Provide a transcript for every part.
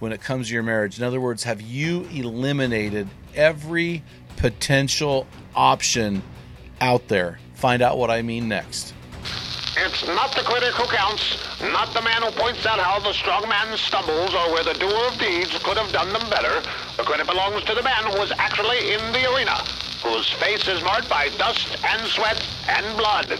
When it comes to your marriage? In other words, have you eliminated every potential option out there? Find out what I mean next. It's not the critic who counts, not the man who points out how the strong man stumbles or where the doer of deeds could have done them better. The credit belongs to the man who was actually in the arena, whose face is marked by dust and sweat and blood.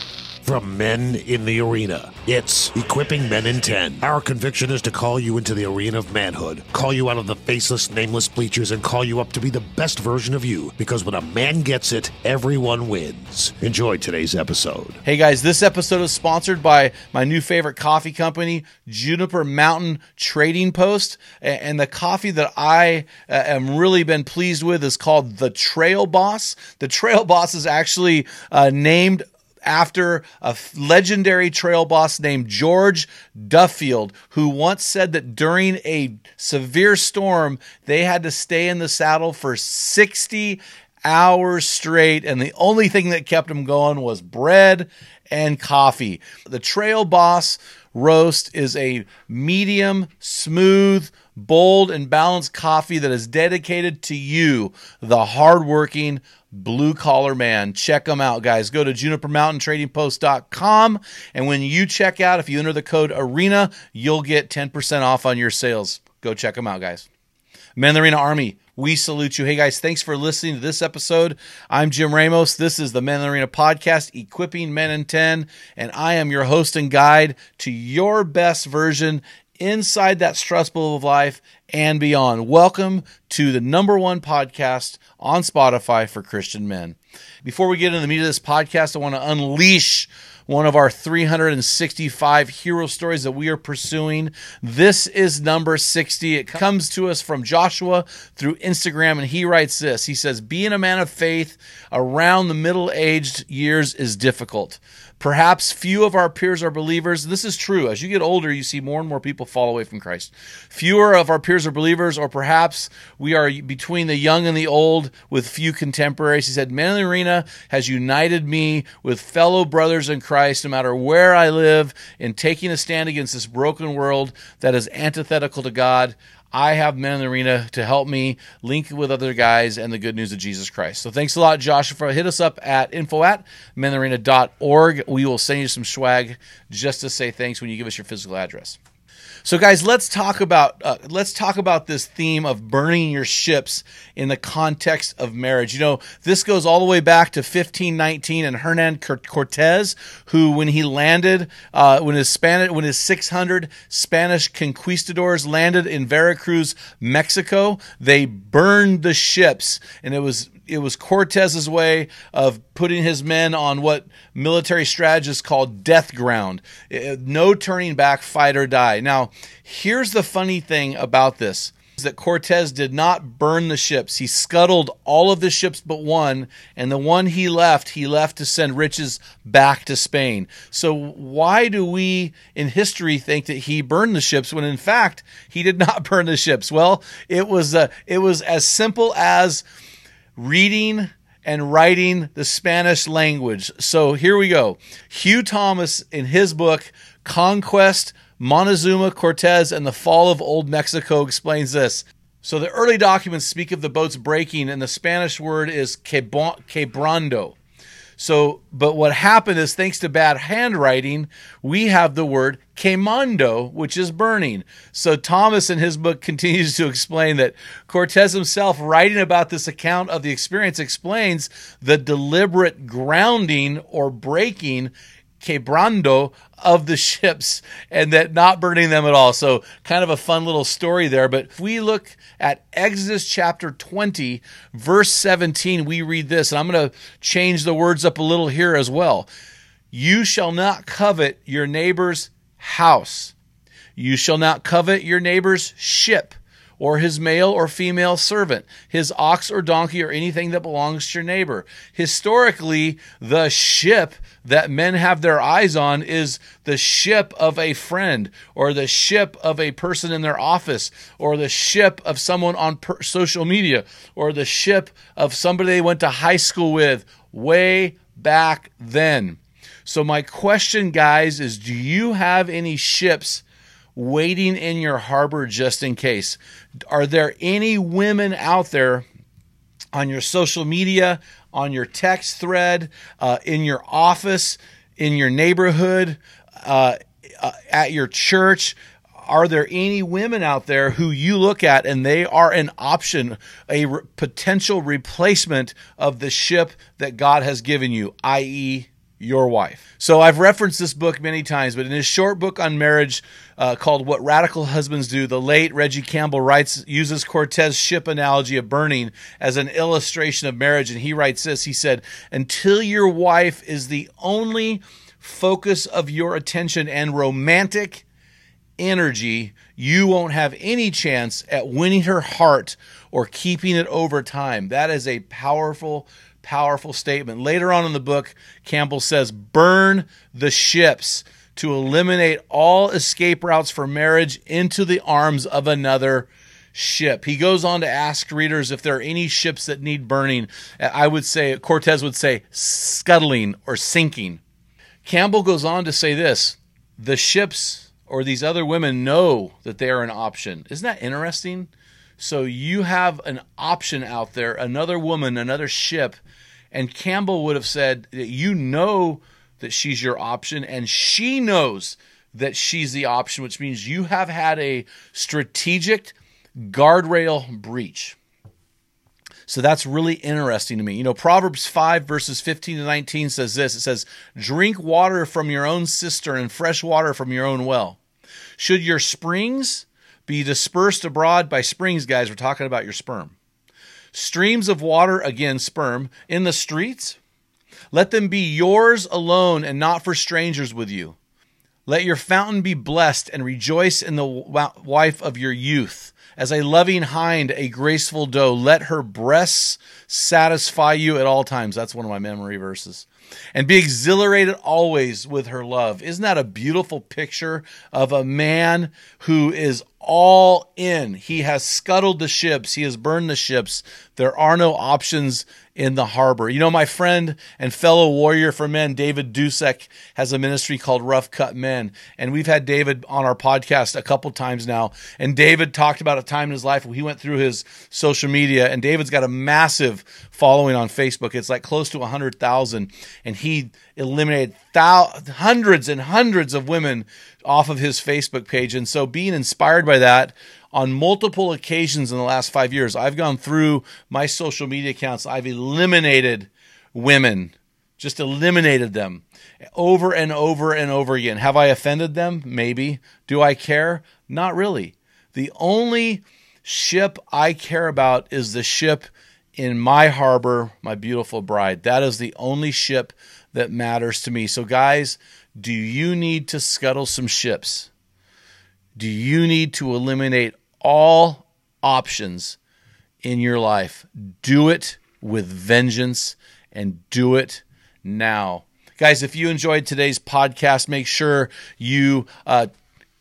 From men in the arena, it's Equipping Men in 10. Our conviction is to call you into the arena of manhood, call you out of the faceless, nameless bleachers, and call you up to be the best version of you. Because when a man gets it, everyone wins. Enjoy today's episode. Hey guys, this episode is sponsored by my new favorite coffee company, Juniper Mountain Trading Post. And the coffee that I uh, am really been pleased with is called the Trail Boss. The Trail Boss is actually uh, named after a legendary trail boss named George Duffield, who once said that during a severe storm, they had to stay in the saddle for 60 hours straight, and the only thing that kept him going was bread and coffee. The Trail Boss roast is a medium, smooth, bold, and balanced coffee that is dedicated to you, the hardworking, blue collar man. Check them out, guys. Go to junipermountaintradingpost.com. And when you check out, if you enter the code ARENA, you'll get 10% off on your sales. Go check them out, guys. Men the Arena Army, we salute you. Hey, guys, thanks for listening to this episode. I'm Jim Ramos. This is the Men in the Arena podcast, Equipping Men in 10, and I am your host and guide to your best version inside that stress of life and beyond. Welcome to the number one podcast on Spotify for Christian men. Before we get into the meat of this podcast, I want to unleash one of our 365 hero stories that we are pursuing. This is number 60. It comes to us from Joshua through Instagram, and he writes this He says, Being a man of faith around the middle aged years is difficult. Perhaps few of our peers are believers. This is true. As you get older, you see more and more people fall away from Christ. Fewer of our peers are believers, or perhaps we are between the young and the old with few contemporaries. He said, Man Arena has united me with fellow brothers in Christ, no matter where I live, in taking a stand against this broken world that is antithetical to God. I have men in the arena to help me link with other guys and the good news of Jesus Christ. So thanks a lot, Joshua. Hit us up at info at menarena.org. We will send you some swag just to say thanks when you give us your physical address. So, guys, let's talk about uh, let's talk about this theme of burning your ships in the context of marriage. You know, this goes all the way back to 1519 and Hernan Cortez, who, when he landed, uh, when his Spanish, when his 600 Spanish conquistadors landed in Veracruz, Mexico, they burned the ships, and it was it was Cortez's way of putting his men on what military strategists call death ground. No turning back, fight or die. Now, here's the funny thing about this that Cortez did not burn the ships. He scuttled all of the ships but one, and the one he left, he left to send riches back to Spain. So why do we in history think that he burned the ships when in fact he did not burn the ships? Well, it was uh, it was as simple as reading and writing the Spanish language. So here we go. Hugh Thomas, in his book, Conquest, Montezuma, Cortez, and the Fall of Old Mexico, explains this. So the early documents speak of the boats breaking, and the Spanish word is quebrando. So, but what happened is thanks to bad handwriting, we have the word quemando, which is burning. So Thomas in his book continues to explain that Cortez himself, writing about this account of the experience, explains the deliberate grounding or breaking quebrando of the ships and that not burning them at all. So, kind of a fun little story there. But if we look at Exodus chapter 20, verse 17, we read this, and I'm going to change the words up a little here as well. You shall not covet your neighbor's house, you shall not covet your neighbor's ship or his male or female servant, his ox or donkey, or anything that belongs to your neighbor. Historically, the ship that men have their eyes on is the ship of a friend, or the ship of a person in their office, or the ship of someone on per- social media, or the ship of somebody they went to high school with way back then. So, my question, guys, is do you have any ships? Waiting in your harbor just in case. Are there any women out there on your social media, on your text thread, uh, in your office, in your neighborhood, uh, uh, at your church? Are there any women out there who you look at and they are an option, a re- potential replacement of the ship that God has given you, i.e., your wife. So I've referenced this book many times, but in his short book on marriage uh, called "What Radical Husbands Do," the late Reggie Campbell writes uses Cortez' ship analogy of burning as an illustration of marriage, and he writes this. He said, "Until your wife is the only focus of your attention and romantic." energy, you won't have any chance at winning her heart or keeping it over time. That is a powerful powerful statement. Later on in the book, Campbell says, burn the ships to eliminate all escape routes for marriage into the arms of another ship. He goes on to ask readers if there are any ships that need burning. I would say, Cortez would say, scuttling or sinking. Campbell goes on to say this the ships or these other women know that they are an option. Isn't that interesting? So you have an option out there, another woman, another ship, and Campbell would have said that you know that she's your option, and she knows that she's the option, which means you have had a strategic guardrail breach. So that's really interesting to me. You know, Proverbs 5, verses 15 to 19 says this it says, Drink water from your own cistern and fresh water from your own well. Should your springs be dispersed abroad by springs, guys. We're talking about your sperm. Streams of water, again, sperm, in the streets. Let them be yours alone and not for strangers with you. Let your fountain be blessed and rejoice in the wife of your youth. As a loving hind, a graceful doe, let her breasts satisfy you at all times. That's one of my memory verses and be exhilarated always with her love. Isn't that a beautiful picture of a man who is all in? He has scuttled the ships, he has burned the ships. There are no options in the harbor. You know, my friend and fellow warrior for men, David Dusek, has a ministry called Rough Cut Men. And we've had David on our podcast a couple times now. And David talked about a time in his life where he went through his social media, and David's got a massive following on Facebook. It's like close to 100,000. And he eliminated thou- hundreds and hundreds of women off of his Facebook page. And so being inspired by that, on multiple occasions in the last five years, I've gone through my social media accounts. I've eliminated women, just eliminated them over and over and over again. Have I offended them? Maybe. Do I care? Not really. The only ship I care about is the ship in my harbor, my beautiful bride. That is the only ship that matters to me. So, guys, do you need to scuttle some ships? Do you need to eliminate all options in your life? Do it with vengeance and do it now. Guys, if you enjoyed today's podcast, make sure you uh,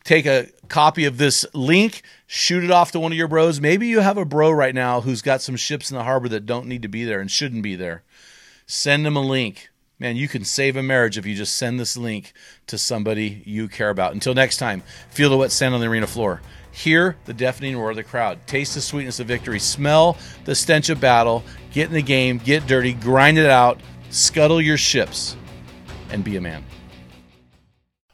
take a copy of this link, shoot it off to one of your bros. Maybe you have a bro right now who's got some ships in the harbor that don't need to be there and shouldn't be there. Send them a link. Man, you can save a marriage if you just send this link to somebody you care about. Until next time, feel the wet sand on the arena floor. Hear the deafening roar of the crowd. Taste the sweetness of victory. Smell the stench of battle. Get in the game. Get dirty. Grind it out. scuttle your ships, and be a man.